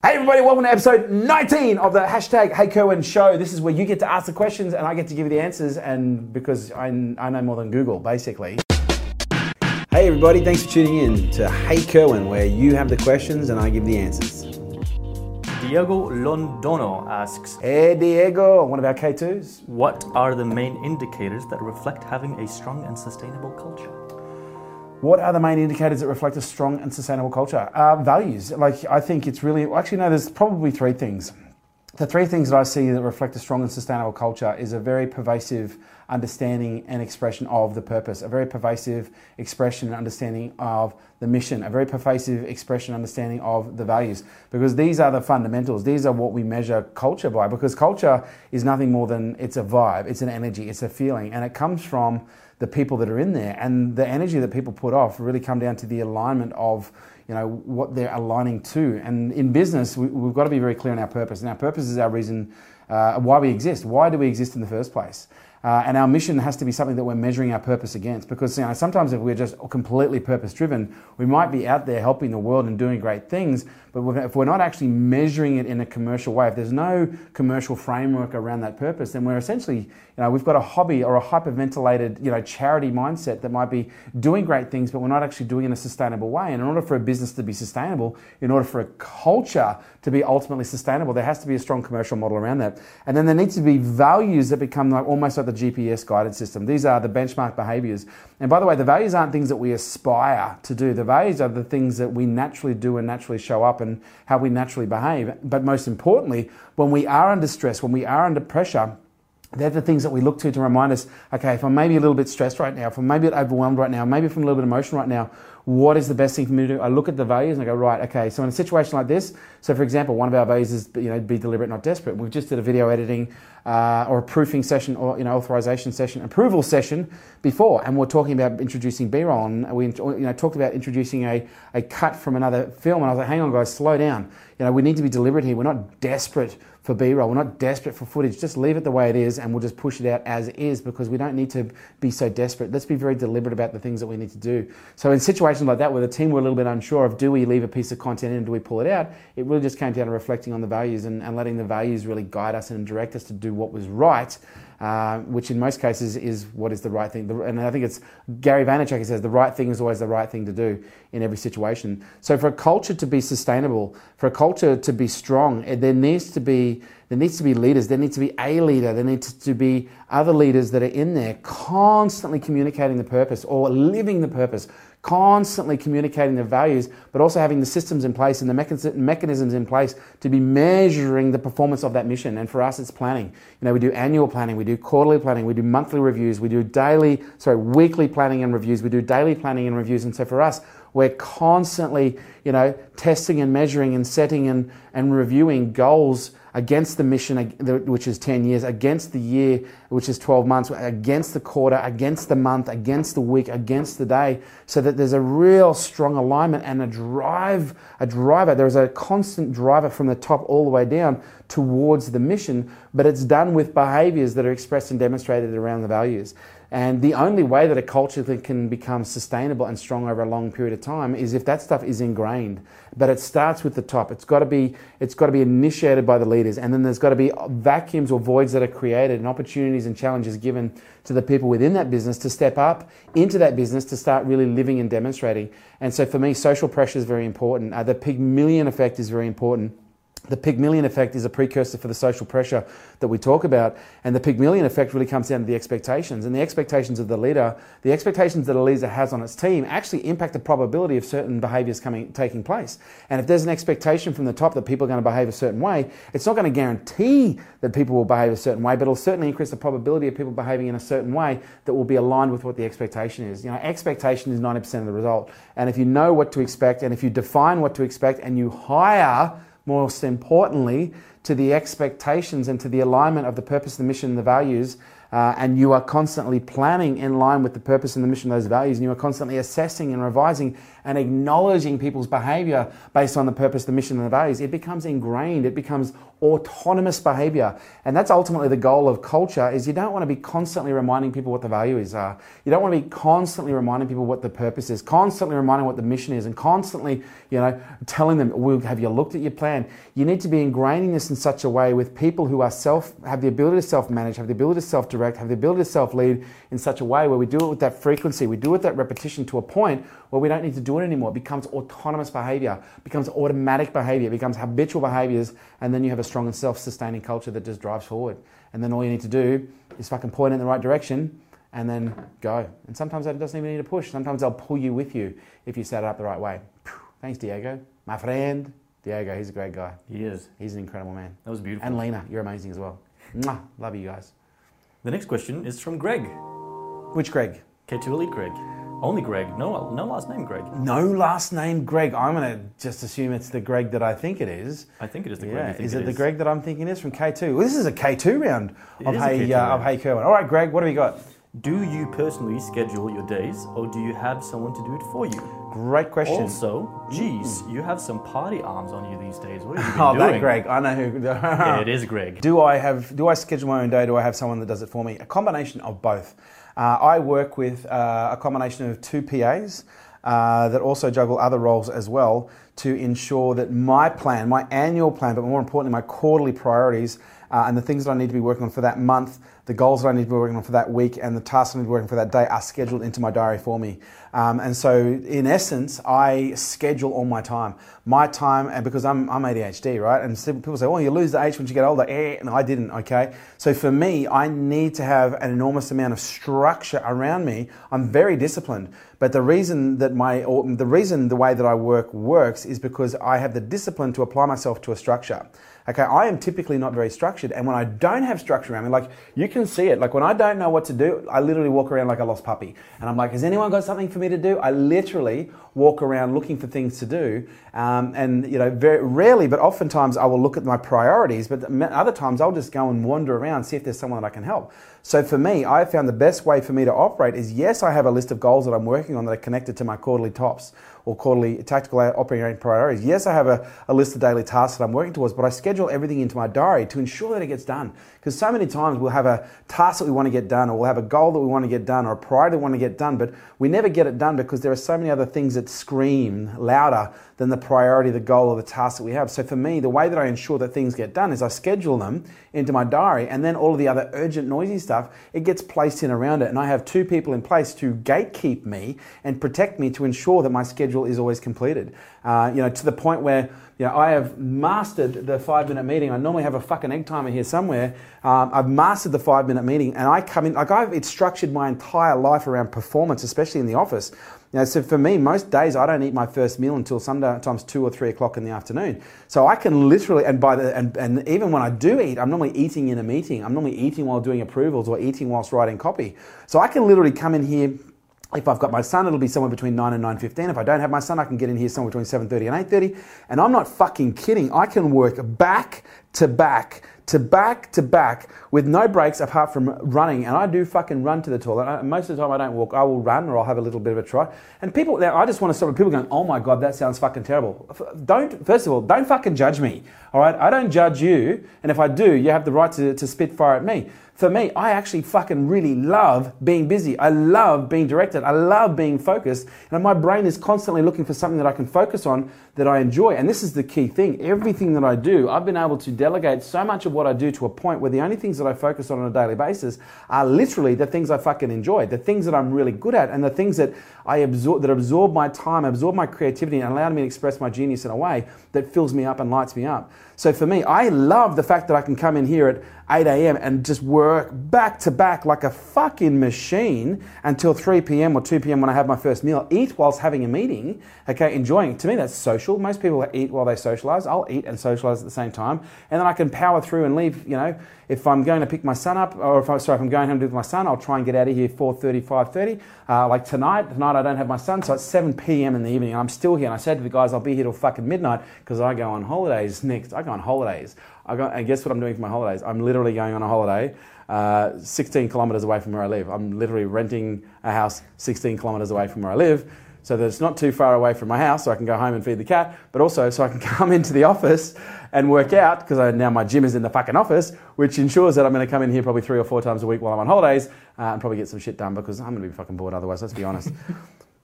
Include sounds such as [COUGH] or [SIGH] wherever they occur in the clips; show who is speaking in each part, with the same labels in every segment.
Speaker 1: Hey everybody, welcome to episode 19 of the hashtag Hey Kerwin show. This is where you get to ask the questions and I get to give you the answers and because I, I know more than Google, basically. Hey everybody, thanks for tuning in to Hey Kerwin where you have the questions and I give the answers.
Speaker 2: Diego Londono asks,
Speaker 1: Hey Diego, one of our K2s.
Speaker 2: What are the main indicators that reflect having a strong and sustainable culture?
Speaker 1: What are the main indicators that reflect a strong and sustainable culture? Uh, values. Like, I think it's really, actually, no, there's probably three things. The three things that I see that reflect a strong and sustainable culture is a very pervasive understanding and expression of the purpose, a very pervasive expression and understanding of the mission, a very pervasive expression and understanding of the values. Because these are the fundamentals. These are what we measure culture by. Because culture is nothing more than it's a vibe, it's an energy, it's a feeling, and it comes from the people that are in there. And the energy that people put off really come down to the alignment of you know what they're aligning to. And in business, we, have got to be very clear on our purpose. And our purpose is our reason uh, why we exist. Why do we exist in the first place? Uh, and our mission has to be something that we're measuring our purpose against. Because you know, sometimes if we're just completely purpose driven, we might be out there helping the world and doing great things, but if we're not actually measuring it in a commercial way, if there's no commercial framework around that purpose, then we're essentially, you know, we've got a hobby or a hyperventilated, you know, charity mindset that might be doing great things, but we're not actually doing it in a sustainable way. And in order for a business to be sustainable, in order for a culture to be ultimately sustainable, there has to be a strong commercial model around that. And then there needs to be values that become like almost like the GPS guided system. These are the benchmark behaviors. And by the way, the values aren't things that we aspire to do. The values are the things that we naturally do and naturally show up and how we naturally behave. But most importantly, when we are under stress, when we are under pressure, they're the things that we look to to remind us okay, if I'm maybe a little bit stressed right now, if I'm maybe overwhelmed right now, maybe if I'm a little bit emotional right now, what is the best thing for me to do? I look at the values and I go, right, okay, so in a situation like this, so for example, one of our values is you know be deliberate, not desperate. We've just did a video editing uh, or a proofing session or you know authorization session, approval session before, and we're talking about introducing B-roll, and we you know talked about introducing a, a cut from another film, and I was like, hang on, guys, slow down. You know, we need to be deliberate here. We're not desperate for B-roll. We're not desperate for footage. Just leave it the way it is, and we'll just push it out as is because we don't need to be so desperate. Let's be very deliberate about the things that we need to do. So in situations like that, where the team were a little bit unsure of do we leave a piece of content in, do we pull it out, it really just came down to reflecting on the values and, and letting the values really guide us and direct us to do what was right uh, which in most cases is what is the right thing. And I think it's Gary Vaynerchuk who says the right thing is always the right thing to do in every situation. So for a culture to be sustainable, for a culture to be strong, eh, there needs to be there needs to be leaders. There needs to be a leader. There needs to be other leaders that are in there constantly communicating the purpose or living the purpose, constantly communicating the values, but also having the systems in place and the mechanisms in place to be measuring the performance of that mission. And for us, it's planning. You know, we do annual planning, we do quarterly planning, we do monthly reviews, we do daily, sorry, weekly planning and reviews, we do daily planning and reviews. And so for us, we're constantly, you know, testing and measuring and setting and, and reviewing goals against the mission, which is 10 years, against the year, which is 12 months, against the quarter, against the month, against the week, against the day, so that there's a real strong alignment and a drive, a driver. There's a constant driver from the top all the way down towards the mission, but it's done with behaviors that are expressed and demonstrated around the values. And the only way that a culture can become sustainable and strong over a long period of time is if that stuff is ingrained. But it starts with the top. It's got to be it's got to be initiated by the leaders, and then there's got to be vacuums or voids that are created and opportunities and challenges given to the people within that business to step up into that business to start really living and demonstrating. And so for me, social pressure is very important. Uh, the Pygmalion effect is very important the Pygmalion effect is a precursor for the social pressure that we talk about. And the Pygmalion effect really comes down to the expectations. And the expectations of the leader, the expectations that a leader has on its team actually impact the probability of certain behaviors coming, taking place. And if there's an expectation from the top that people are going to behave a certain way, it's not going to guarantee that people will behave a certain way, but it'll certainly increase the probability of people behaving in a certain way that will be aligned with what the expectation is. You know, expectation is 90% of the result. And if you know what to expect and if you define what to expect and you hire most importantly, to the expectations and to the alignment of the purpose, the mission, the values. Uh, and you are constantly planning in line with the purpose and the mission of those values, and you are constantly assessing and revising and acknowledging people's behavior based on the purpose, the mission, and the values, it becomes ingrained. It becomes autonomous behavior. And that's ultimately the goal of culture is you don't want to be constantly reminding people what the values are. You don't want to be constantly reminding people what the purpose is, constantly reminding what the mission is, and constantly, you know, telling them, well, have you looked at your plan? You need to be ingraining this in such a way with people who are self, have the ability to self-manage, have the ability to self-direct, have the ability to self-lead in such a way where we do it with that frequency, we do it with that repetition to a point where we don't need to do it anymore. It becomes autonomous behavior, becomes automatic behavior, becomes habitual behaviors, and then you have a strong and self sustaining culture that just drives forward. And then all you need to do is fucking point in the right direction and then go. And sometimes that doesn't even need a push. Sometimes they'll pull you with you if you set it up the right way. Thanks, Diego. My friend. Diego, he's a great guy.
Speaker 2: He is.
Speaker 1: He's an incredible man.
Speaker 2: That was beautiful.
Speaker 1: And Lena, you're amazing as well. Mwah. Love you guys.
Speaker 2: The next question is from Greg.
Speaker 1: Which Greg?
Speaker 2: K2 Elite Greg. Only Greg. No, no last name Greg.
Speaker 1: No last name Greg. I'm going to just assume it's the Greg that I think it is.
Speaker 2: I think it is the
Speaker 1: yeah.
Speaker 2: Greg. you think
Speaker 1: Is it,
Speaker 2: it
Speaker 1: the
Speaker 2: is.
Speaker 1: Greg that I'm thinking is from K2? Well, this is a K2 round of Hey,
Speaker 2: K2
Speaker 1: uh,
Speaker 2: round.
Speaker 1: of Hey Kerwin. All right, Greg, what have you got?
Speaker 2: Do you personally schedule your days or do you have someone to do it for you?
Speaker 1: Great question.
Speaker 2: Also, geez, you have some party arms on you these days. What have you [LAUGHS]
Speaker 1: oh,
Speaker 2: doing?
Speaker 1: that Greg. I know who. [LAUGHS]
Speaker 2: Yeah, it is Greg.
Speaker 1: Do I have? Do I schedule my own day? Do I have someone that does it for me? A combination of both. Uh, I work with uh, a combination of two PAs uh, that also juggle other roles as well to ensure that my plan, my annual plan, but more importantly, my quarterly priorities uh, and the things that I need to be working on for that month, the goals that I need to be working on for that week, and the tasks I need to be working for that day are scheduled into my diary for me. Um, and so, in essence, I schedule all my time. My time, and because I'm, I'm ADHD, right? And people say, "Oh, you lose the H when you get older." Eh, and I didn't. Okay, so for me, I need to have an enormous amount of structure around me. I'm very disciplined, but the reason that my, the reason the way that I work works is because I have the discipline to apply myself to a structure. Okay, I am typically not very structured, and when I don't have structure around me, like you can see it, like when I don't know what to do, I literally walk around like a lost puppy, and I'm like, has anyone got something for me to do? I literally walk around looking for things to do, um, and you know, very rarely, but oftentimes I will look at my priorities, but other times I'll just go and wander around, see if there's someone that I can help. So for me, I found the best way for me to operate is yes, I have a list of goals that I'm working on that are connected to my quarterly tops or quarterly tactical operating priorities. Yes, I have a, a list of daily tasks that I'm working towards, but I schedule everything into my diary to ensure that it gets done. Because so many times we'll have a task that we want to get done, or we'll have a goal that we want to get done, or a priority we want to get done, but we never get it done because there are so many other things that scream louder than the priority, the goal, or the task that we have. So for me, the way that I ensure that things get done is I schedule them into my diary, and then all of the other urgent, noisy stuff, it gets placed in around it. And I have two people in place to gatekeep me and protect me to ensure that my schedule is always completed. Uh, you know, to the point where you know, I have mastered the five minute meeting. I normally have a fucking egg timer here somewhere. Um, I've mastered the five minute meeting, and I come in like I've it's structured my entire life around performance, especially in the office. You so for me, most days I don't eat my first meal until sometimes two or three o'clock in the afternoon. So I can literally, and by the and, and even when I do eat, I'm normally eating in a meeting. I'm normally eating while doing approvals or eating whilst writing copy. So I can literally come in here if I've got my son, it'll be somewhere between 9 and 9.15. If I don't have my son, I can get in here somewhere between 7.30 and 8.30. And I'm not fucking kidding. I can work back to back to back to back with no breaks apart from running. And I do fucking run to the toilet. Most of the time I don't walk. I will run or I'll have a little bit of a try. And people, now I just want to stop people going, oh my God, that sounds fucking terrible. Don't, first of all, don't fucking judge me. All right. I don't judge you. And if I do, you have the right to, to spit fire at me. For me, I actually fucking really love being busy. I love being directed. I love being focused. And my brain is constantly looking for something that I can focus on that I enjoy. And this is the key thing. Everything that I do, I've been able to delegate so much of what I do to a point where the only things that I focus on on a daily basis are literally the things I fucking enjoy, the things that I'm really good at, and the things that I absorb, that absorb my time, absorb my creativity, and allow me to express my genius in a way that fills me up and lights me up. So for me, I love the fact that I can come in here at 8 a.m. and just work back to back like a fucking machine until 3 p.m. or 2 p.m. when I have my first meal, eat whilst having a meeting, okay, enjoying. To me, that's social. Most people eat while they socialize. I'll eat and socialize at the same time. And then I can power through and leave, you know, if I'm going to pick my son up, or if, I'm sorry, if I'm going home to with my son, I'll try and get out of here 4.30, 5.30. Uh, like tonight, tonight I don't have my son, so it's 7 p.m. in the evening. I'm still here. And I said to the guys, I'll be here till fucking midnight because I go on holidays next. I go on holidays. I go, and guess what I'm doing for my holidays? I'm literally going on a holiday uh, 16 kilometers away from where I live. I'm literally renting a house 16 kilometers away from where I live so that it's not too far away from my house so I can go home and feed the cat, but also so I can [LAUGHS] come into the office and work out because now my gym is in the fucking office, which ensures that I'm going to come in here probably three or four times a week while I'm on holidays uh, and probably get some shit done because I'm going to be fucking bored otherwise, let's be honest. [LAUGHS]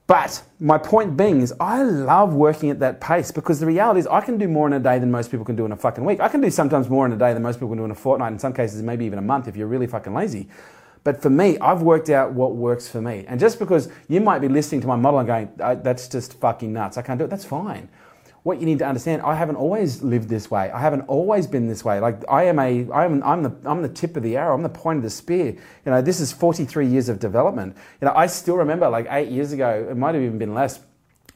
Speaker 1: But my point being is, I love working at that pace because the reality is, I can do more in a day than most people can do in a fucking week. I can do sometimes more in a day than most people can do in a fortnight. In some cases, maybe even a month if you're really fucking lazy. But for me, I've worked out what works for me. And just because you might be listening to my model and going, that's just fucking nuts, I can't do it, that's fine what you need to understand, I haven't always lived this way. I haven't always been this way. Like I am a, I'm, I'm the, I'm the tip of the arrow. I'm the point of the spear. You know, this is 43 years of development. You know, I still remember like eight years ago, it might have even been less,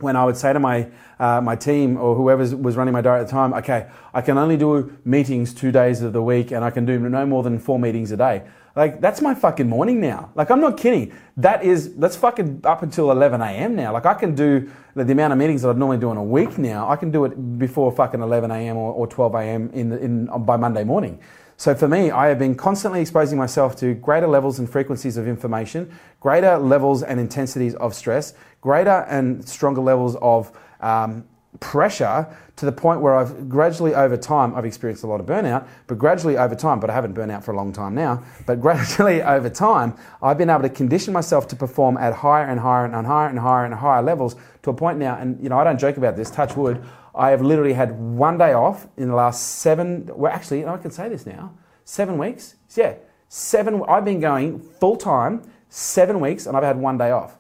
Speaker 1: when I would say to my uh, my team or whoever was running my diary at the time, okay, I can only do meetings two days of the week, and I can do no more than four meetings a day. Like that's my fucking morning now. Like I'm not kidding. That is that's fucking up until 11 a.m. now. Like I can do the, the amount of meetings that I'd normally do in a week now. I can do it before fucking 11 a.m. Or, or 12 a.m. in the, in by Monday morning. So for me, I have been constantly exposing myself to greater levels and frequencies of information, greater levels and intensities of stress, greater and stronger levels of um, pressure to the point where I've gradually over time, I've experienced a lot of burnout, but gradually over time, but I haven't burnt out for a long time now, but [LAUGHS] gradually over time, I've been able to condition myself to perform at higher and higher and higher and higher and higher levels to a point now, and you know, I don't joke about this, touch wood, I have literally had one day off in the last seven, well, actually, I can say this now, seven weeks. Yeah, seven, I've been going full time, seven weeks, and I've had one day off.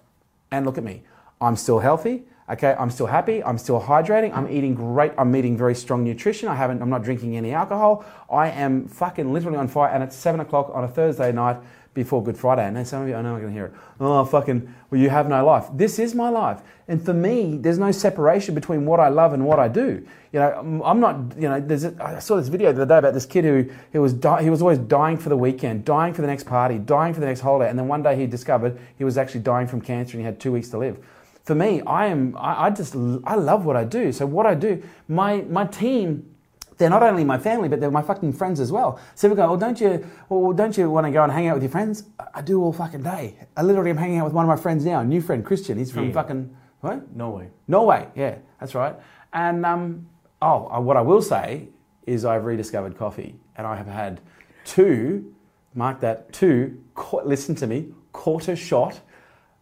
Speaker 1: And look at me, I'm still healthy. Okay, I'm still happy. I'm still hydrating. I'm eating great. I'm eating very strong nutrition. I haven't. I'm not drinking any alcohol. I am fucking literally on fire. And it's seven o'clock on a Thursday night before Good Friday. And then some of you, I know I'm going to hear it. Oh, fucking, well, you have no life. This is my life. And for me, there's no separation between what I love and what I do. You know, I'm not, you know, there's a, I saw this video the other day about this kid who, who was, di- he was always dying for the weekend, dying for the next party, dying for the next holiday. And then one day he discovered he was actually dying from cancer and he had two weeks to live for me, I am, I, I just, I love what I do. So what I do, my, my team, they're not only my family, but they're my fucking friends as well. So we go, well, don't you, well, don't you want to go and hang out with your friends? I do all fucking day. I literally am hanging out with one of my friends now, a new friend, Christian. He's from yeah. fucking, what?
Speaker 2: Norway.
Speaker 1: Norway, yeah, that's right. And, um, oh, uh, what I will say is I've rediscovered coffee and I have had two, mark that, two, listen to me, quarter shot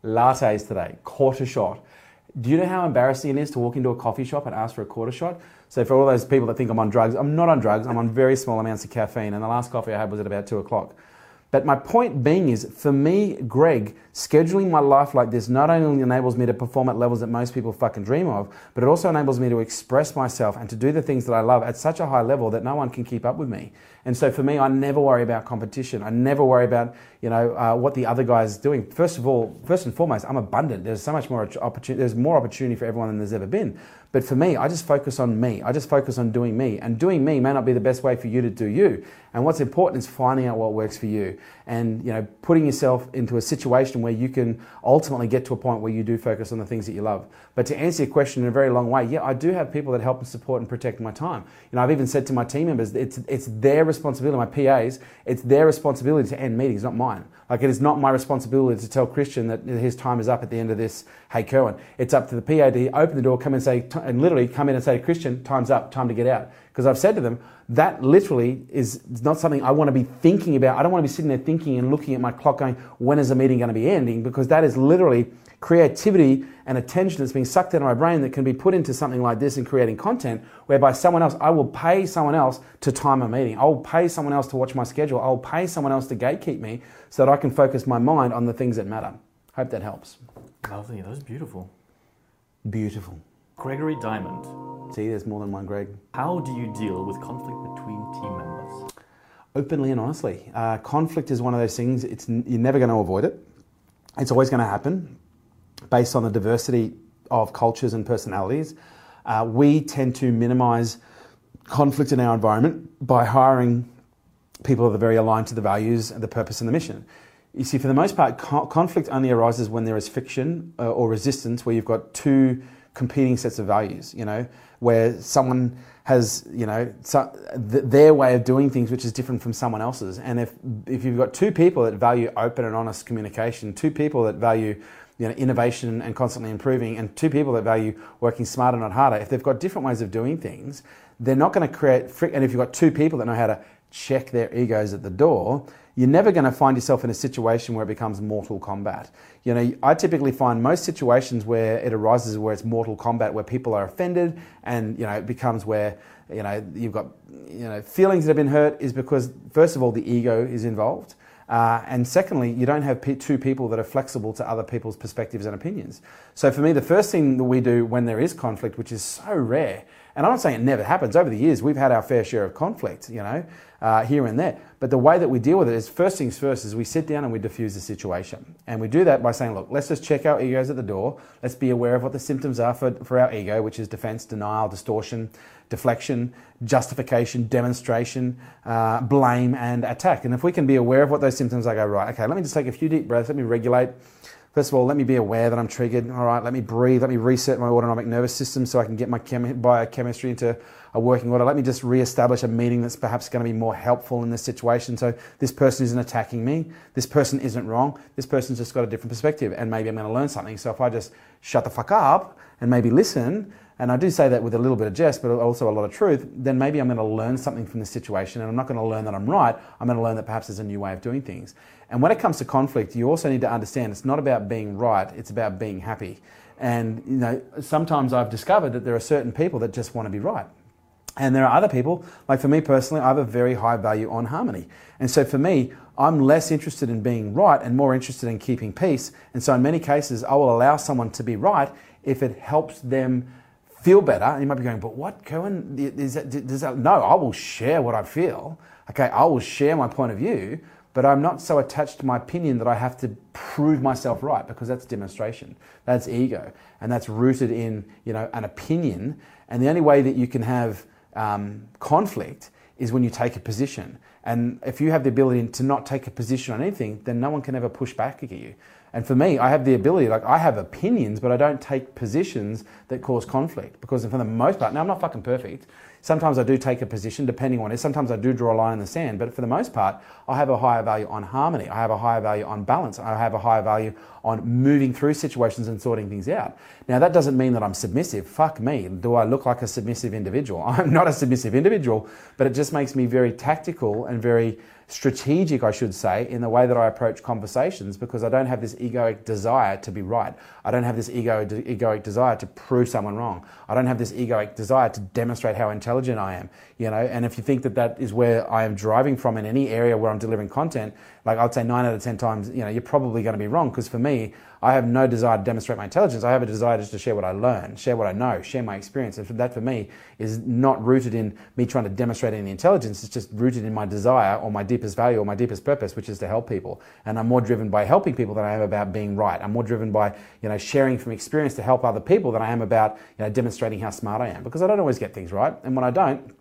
Speaker 1: lattes today, quarter shot. Do you know how embarrassing it is to walk into a coffee shop and ask for a quarter shot? So for all those people that think I'm on drugs, I'm not on drugs. I'm on very small amounts of caffeine, and the last coffee I had was at about two o'clock. But my point being is, for me, Greg, scheduling my life like this not only enables me to perform at levels that most people fucking dream of, but it also enables me to express myself and to do the things that I love at such a high level that no one can keep up with me. And so for me, I never worry about competition. I never worry about you know uh, what the other guy is doing. First of all, first and foremost, I'm abundant. There's so much more opportunity. There's more opportunity for everyone than there's ever been. But for me, I just focus on me. I just focus on doing me. And doing me may not be the best way for you to do you. And what's important is finding out what works for you and you know putting yourself into a situation where you can ultimately get to a point where you do focus on the things that you love. But to answer your question in a very long way, yeah, I do have people that help and support and protect my time. You know, I've even said to my team members, it's it's their responsibility, my PAs, it's their responsibility to end meetings, not mine. Like it is not my responsibility to tell Christian that his time is up at the end of this. Hey, Kerwin, it's up to the PA to open the door, come and say, and literally come in and say, to Christian, time's up, time to get out. Because I've said to them, that literally is not something I want to be thinking about. I don't want to be sitting there thinking and looking at my clock going, when is the meeting going to be ending? Because that is literally creativity and attention that's being sucked out of my brain that can be put into something like this and creating content whereby someone else, I will pay someone else to time a meeting. I'll pay someone else to watch my schedule. I'll pay someone else to gatekeep me so that I can focus my mind on the things that matter. Hope that helps.
Speaker 2: Lovely. That was beautiful.
Speaker 1: Beautiful.
Speaker 2: Gregory Diamond.
Speaker 1: See, there's more than one Greg.
Speaker 2: How do you deal with conflict between team members?
Speaker 1: Openly and honestly. Uh, conflict is one of those things, it's, you're never going to avoid it. It's always going to happen based on the diversity of cultures and personalities. Uh, we tend to minimize conflict in our environment by hiring people that are very aligned to the values, and the purpose, and the mission. You see, for the most part, co- conflict only arises when there is friction uh, or resistance, where you've got two competing sets of values. You know, where someone has you know so, th- their way of doing things, which is different from someone else's. And if if you've got two people that value open and honest communication, two people that value you know, innovation and constantly improving, and two people that value working smarter, not harder, if they've got different ways of doing things, they're not going to create. Fric- and if you've got two people that know how to check their egos at the door, you're never going to find yourself in a situation where it becomes mortal combat. You know, I typically find most situations where it arises where it's mortal combat, where people are offended, and you know, it becomes where you know you've got you know feelings that have been hurt is because first of all the ego is involved. Uh, and secondly, you don't have two people that are flexible to other people's perspectives and opinions. So for me, the first thing that we do when there is conflict, which is so rare, and I'm not saying it never happens. Over the years, we've had our fair share of conflict, you know, uh, here and there. But the way that we deal with it is first things first is we sit down and we diffuse the situation. And we do that by saying, look, let's just check our egos at the door. Let's be aware of what the symptoms are for, for our ego, which is defense, denial, distortion, deflection, justification, demonstration, uh, blame, and attack. And if we can be aware of what those symptoms are, go, right, okay, let me just take a few deep breaths, let me regulate. First of all, let me be aware that I'm triggered. All right, let me breathe. Let me reset my autonomic nervous system so I can get my chemi- biochemistry into a working order. Let me just re-establish a meeting that's perhaps going to be more helpful in this situation. So this person isn't attacking me. This person isn't wrong. This person's just got a different perspective, and maybe I'm going to learn something. So if I just shut the fuck up and maybe listen, and I do say that with a little bit of jest, but also a lot of truth, then maybe I'm going to learn something from this situation, and I'm not going to learn that I'm right. I'm going to learn that perhaps there's a new way of doing things. And when it comes to conflict, you also need to understand it's not about being right; it's about being happy. And you know, sometimes I've discovered that there are certain people that just want to be right. And there are other people, like for me personally, I have a very high value on harmony. And so for me, I'm less interested in being right and more interested in keeping peace. And so in many cases, I will allow someone to be right if it helps them feel better. And you might be going, but what, Kerwin? Is that, does that, no, I will share what I feel. Okay, I will share my point of view, but I'm not so attached to my opinion that I have to prove myself right because that's demonstration. That's ego. And that's rooted in, you know, an opinion. And the only way that you can have um, conflict is when you take a position. And if you have the ability to not take a position on anything, then no one can ever push back at you. And for me, I have the ability, like I have opinions, but I don't take positions that cause conflict because for the most part, now I'm not fucking perfect. Sometimes I do take a position depending on it. Sometimes I do draw a line in the sand, but for the most part, I have a higher value on harmony. I have a higher value on balance. I have a higher value on moving through situations and sorting things out. Now, that doesn't mean that I'm submissive. Fuck me. Do I look like a submissive individual? [LAUGHS] I'm not a submissive individual, but it just makes me very tactical and very strategic, I should say, in the way that I approach conversations because I don't have this egoic desire to be right. I don't have this ego, egoic desire to prove someone wrong. I don't have this egoic desire to demonstrate how intelligent I am, you know. And if you think that that is where I am driving from in any area where I'm delivering content, like I'd say nine out of 10 times, you know, you're probably going to be wrong because for me, I have no desire to demonstrate my intelligence. I have a desire just to share what I learn, share what I know, share my experience. And that for me is not rooted in me trying to demonstrate any intelligence. It's just rooted in my desire or my deepest value or my deepest purpose, which is to help people. And I'm more driven by helping people than I am about being right. I'm more driven by, you know, sharing from experience to help other people than I am about, you know, demonstrating how smart I am. Because I don't always get things right. And when I don't,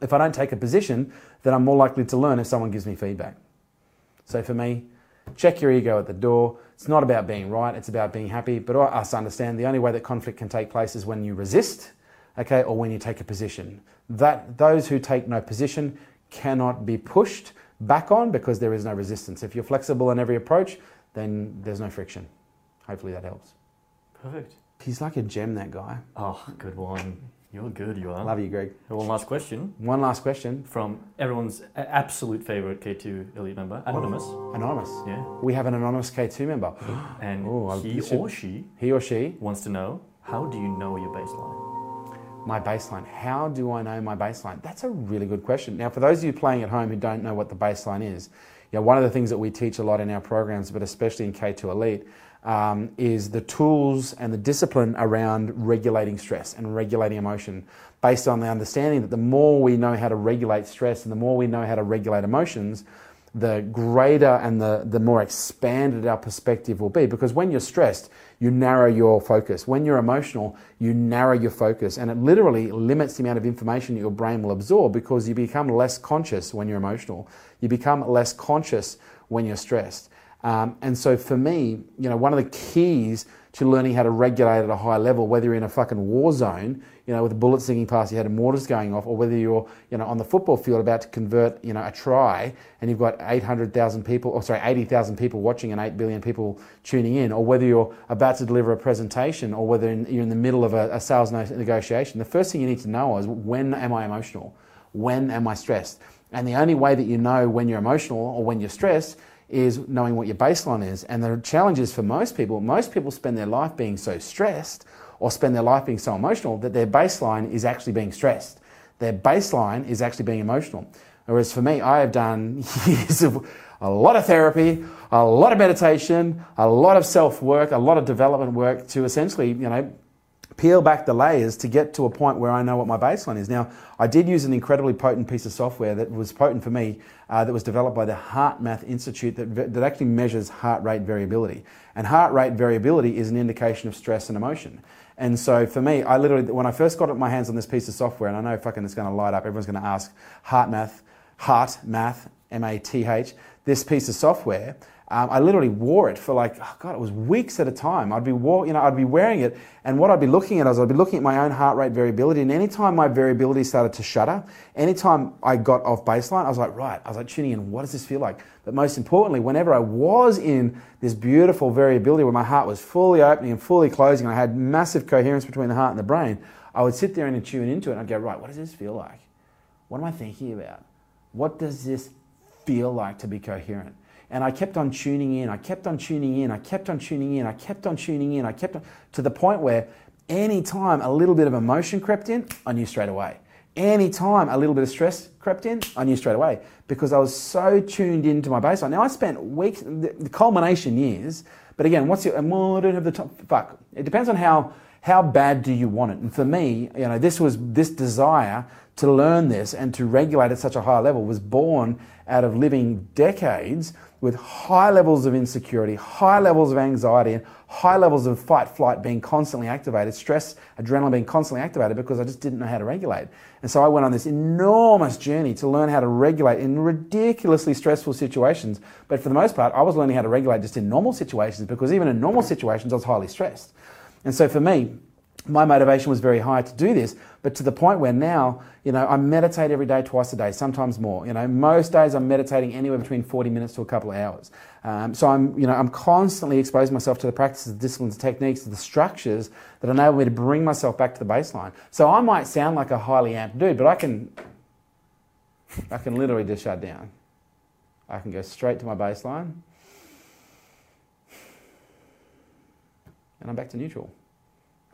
Speaker 1: if I don't take a position, then I'm more likely to learn if someone gives me feedback. So for me, check your ego at the door. It's not about being right, it's about being happy. But us understand the only way that conflict can take place is when you resist, okay, or when you take a position. That those who take no position cannot be pushed back on because there is no resistance. If you're flexible in every approach, then there's no friction. Hopefully that helps.
Speaker 2: Perfect.
Speaker 1: He's like a gem, that guy.
Speaker 2: Oh, good one. You're good, you are.
Speaker 1: Love you, Greg.
Speaker 2: One last question.
Speaker 1: One last question.
Speaker 2: From everyone's absolute favorite K2 Elite member, Anonymous.
Speaker 1: Anonymous.
Speaker 2: Yeah.
Speaker 1: We have an anonymous K2 member. [GASPS]
Speaker 2: And
Speaker 1: Ooh,
Speaker 2: he
Speaker 1: should-
Speaker 2: or she
Speaker 1: He or she,
Speaker 2: wants to know how do you know your baseline?
Speaker 1: my baseline. How do I know my baseline? That's a really good question. Now, for those of you playing at home who don't know what the baseline is, you know, one of the things that we teach a lot in our programs, but especially in K2 Elite, um, is the tools and the discipline around regulating stress and regulating emotion based on the understanding that the more we know how to regulate stress and the more we know how to regulate emotions, the greater and the, the more expanded our perspective will be. Because when you're stressed, you narrow your focus. When you're emotional, you narrow your focus. And it literally limits the amount of information that your brain will absorb because you become less conscious when you're emotional. You become less conscious when you're stressed. Um, and so for me, you know, one of the keys to learning how to regulate at a high level, whether you're in a fucking war zone, you know, with a bullet singing past your head and mortars going off, or whether you're, you know, on the football field about to convert, you know, a try and you've got 800,000 people, or sorry, 80,000 people watching and 8 billion people tuning in, or whether you're about to deliver a presentation, or whether you're in the middle of a, a sales negotiation, the first thing you need to know is when am I emotional? When am I stressed? And the only way that you know when you're emotional or when you're stressed is knowing what your baseline is. And the challenge is for most people, most people spend their life being so stressed or spend their life being so emotional that their baseline is actually being stressed. Their baseline is actually being emotional. Whereas for me, I have done [LAUGHS] years of a lot of therapy, a lot of meditation, a lot of self work, a lot of development work to essentially, you know, peel back the layers to get to a point where I know what my baseline is. Now, I did use an incredibly potent piece of software that was potent for me, uh, that was developed by the HeartMath Institute that, that actually measures heart rate variability. And heart rate variability is an indication of stress and emotion. And so for me, I literally, when I first got my hands on this piece of software, and I know fucking it's going to light up, everyone's going to ask HeartMath, Heart Math, M A T H, this piece of software. Um, I literally wore it for like, oh God, it was weeks at a time. I'd be, you know, I'd be wearing it, and what I'd be looking at is I'd be looking at my own heart rate variability, and anytime my variability started to shudder, anytime I got off baseline, I was like, right, I was like tuning in, what does this feel like? But most importantly, whenever I was in this beautiful variability where my heart was fully opening and fully closing, and I had massive coherence between the heart and the brain, I would sit there and tune into it, and I'd go, right, what does this feel like? What am I thinking about? What does this feel like to be coherent? And I kept on tuning in, I kept on tuning in, I kept on tuning in, I kept on tuning in, I kept on, to the point where anytime a little bit of emotion crept in, I knew straight away. Anytime a little bit of stress crept in, I knew straight away because I was so tuned into my baseline. Now I spent weeks, the culmination years, but again, what's your, well, I don't have the top, fuck. It depends on how, how bad do you want it? And for me, you know, this was, this desire to learn this and to regulate at such a high level was born out of living decades with high levels of insecurity, high levels of anxiety, and high levels of fight flight being constantly activated, stress, adrenaline being constantly activated because I just didn't know how to regulate. And so I went on this enormous journey to learn how to regulate in ridiculously stressful situations. But for the most part, I was learning how to regulate just in normal situations because even in normal situations, I was highly stressed. And so for me, my motivation was very high to do this, but to the point where now, you know, I meditate every day, twice a day, sometimes more. You know, most days I'm meditating anywhere between 40 minutes to a couple of hours. Um, so I'm, you know, I'm constantly exposing myself to the practices, the disciplines, the techniques, the structures that enable me to bring myself back to the baseline. So I might sound like a highly amped dude, but I can, I can literally just shut down. I can go straight to my baseline, and I'm back to neutral.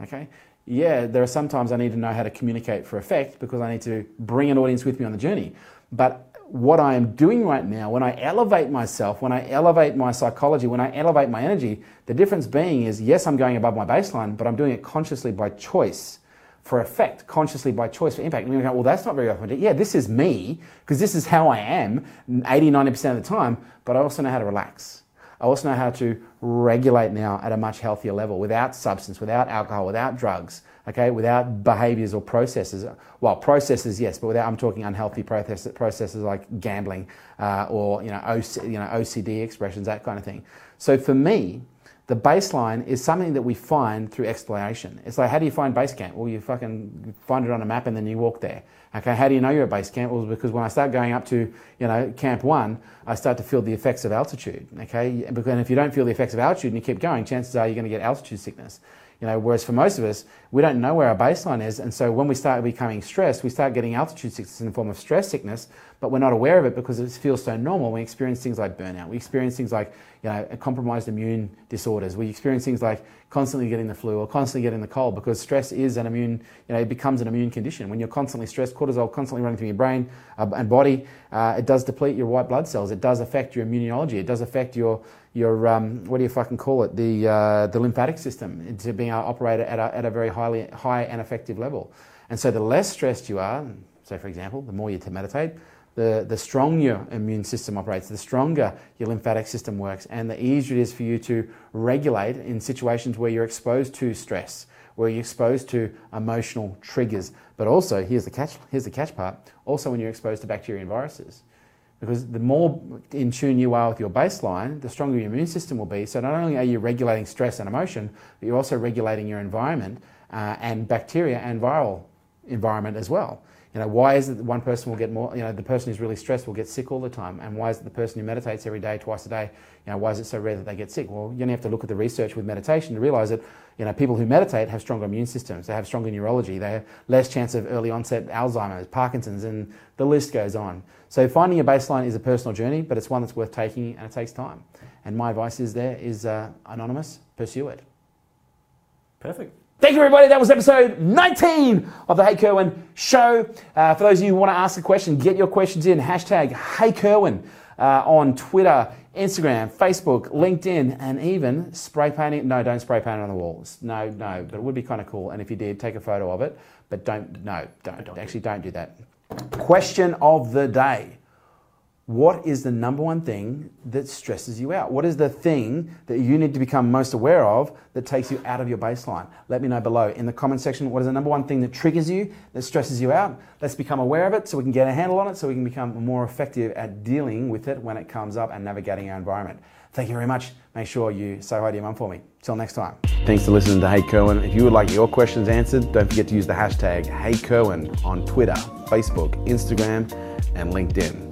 Speaker 1: Okay? Yeah, there are sometimes I need to know how to communicate for effect because I need to bring an audience with me on the journey. But what I am doing right now, when I elevate myself, when I elevate my psychology, when I elevate my energy, the difference being is yes, I'm going above my baseline, but I'm doing it consciously by choice for effect, consciously by choice for impact. And you go, well, that's not very authentic. Yeah, this is me because this is how I am 80, 90% of the time, but I also know how to relax. I also know how to regulate now at a much healthier level without substance, without alcohol, without drugs, okay, without behaviors or processes. Well, processes, yes, but without, I'm talking unhealthy processes, processes like gambling uh, or, you know, OC, you know, OCD expressions, that kind of thing. So for me, the baseline is something that we find through exploration. It's like, how do you find base camp? Well, you fucking find it on a map and then you walk there. Okay, how do you know you're at base camp? Well, because when I start going up to, you know, camp one, I start to feel the effects of altitude. Okay, because if you don't feel the effects of altitude and you keep going, chances are you're going to get altitude sickness. You know, whereas for most of us, we don't know where our baseline is, and so when we start becoming stressed, we start getting altitude sickness in the form of stress sickness, but we're not aware of it because it feels so normal. We experience things like burnout. We experience things like you know, compromised immune disorders. We experience things like constantly getting the flu or constantly getting the cold because stress is an immune, you know, it becomes an immune condition. When you're constantly stressed, cortisol constantly running through your brain uh, and body, uh, it does deplete your white blood cells. It does affect your immunology. It does affect your your um, what do you fucking call it? The uh, the lymphatic system into being to at a, at a very highly high and effective level. And so the less stressed you are, so for example, the more you meditate, the, the stronger your immune system operates, the stronger your lymphatic system works, and the easier it is for you to regulate in situations where you're exposed to stress, where you're exposed to emotional triggers. But also, here's the catch, here's the catch part, also when you're exposed to bacteria and viruses. Because the more in tune you are with your baseline, the stronger your immune system will be. So not only are you regulating stress and emotion, but you're also regulating your environment uh, and bacteria and viral environment as well. You know, why is it that one person will get more, you know, the person who's really stressed will get sick all the time? And why is it the person who meditates every day, twice a day, you know, why is it so rare that they get sick? Well, you only have to look at the research with meditation to realize that, you know, people who meditate have stronger immune systems, they have stronger neurology, they have less chance of early onset Alzheimer's, Parkinson's, and the list goes on. So finding your baseline is a personal journey, but it's one that's worth taking and it takes time. And my advice is there is uh, anonymous, pursue it.
Speaker 2: Perfect.
Speaker 1: Thank you, everybody. That was episode 19 of the Hey Kerwin Show. Uh, for those of you who want to ask a question, get your questions in. Hashtag Hey Kerwin uh, on Twitter, Instagram, Facebook, LinkedIn, and even spray painting. No, don't spray paint it on the walls. No, no, but it would be kind of cool. And if you did, take a photo of it. But don't, no, don't. don't Actually, don't do that. Question of the day what is the number one thing that stresses you out? What is the thing that you need to become most aware of that takes you out of your baseline? Let me know below in the comment section. What is the number one thing that triggers you, that stresses you out? Let's become aware of it so we can get a handle on it, so we can become more effective at dealing with it when it comes up and navigating our environment. Thank you very much. Make sure you say hi to your mum for me. Till next time. Thanks for listening to Hey Kerwin. If you would like your questions answered, don't forget to use the hashtag Hey Kerwin on Twitter, Facebook, Instagram, and LinkedIn.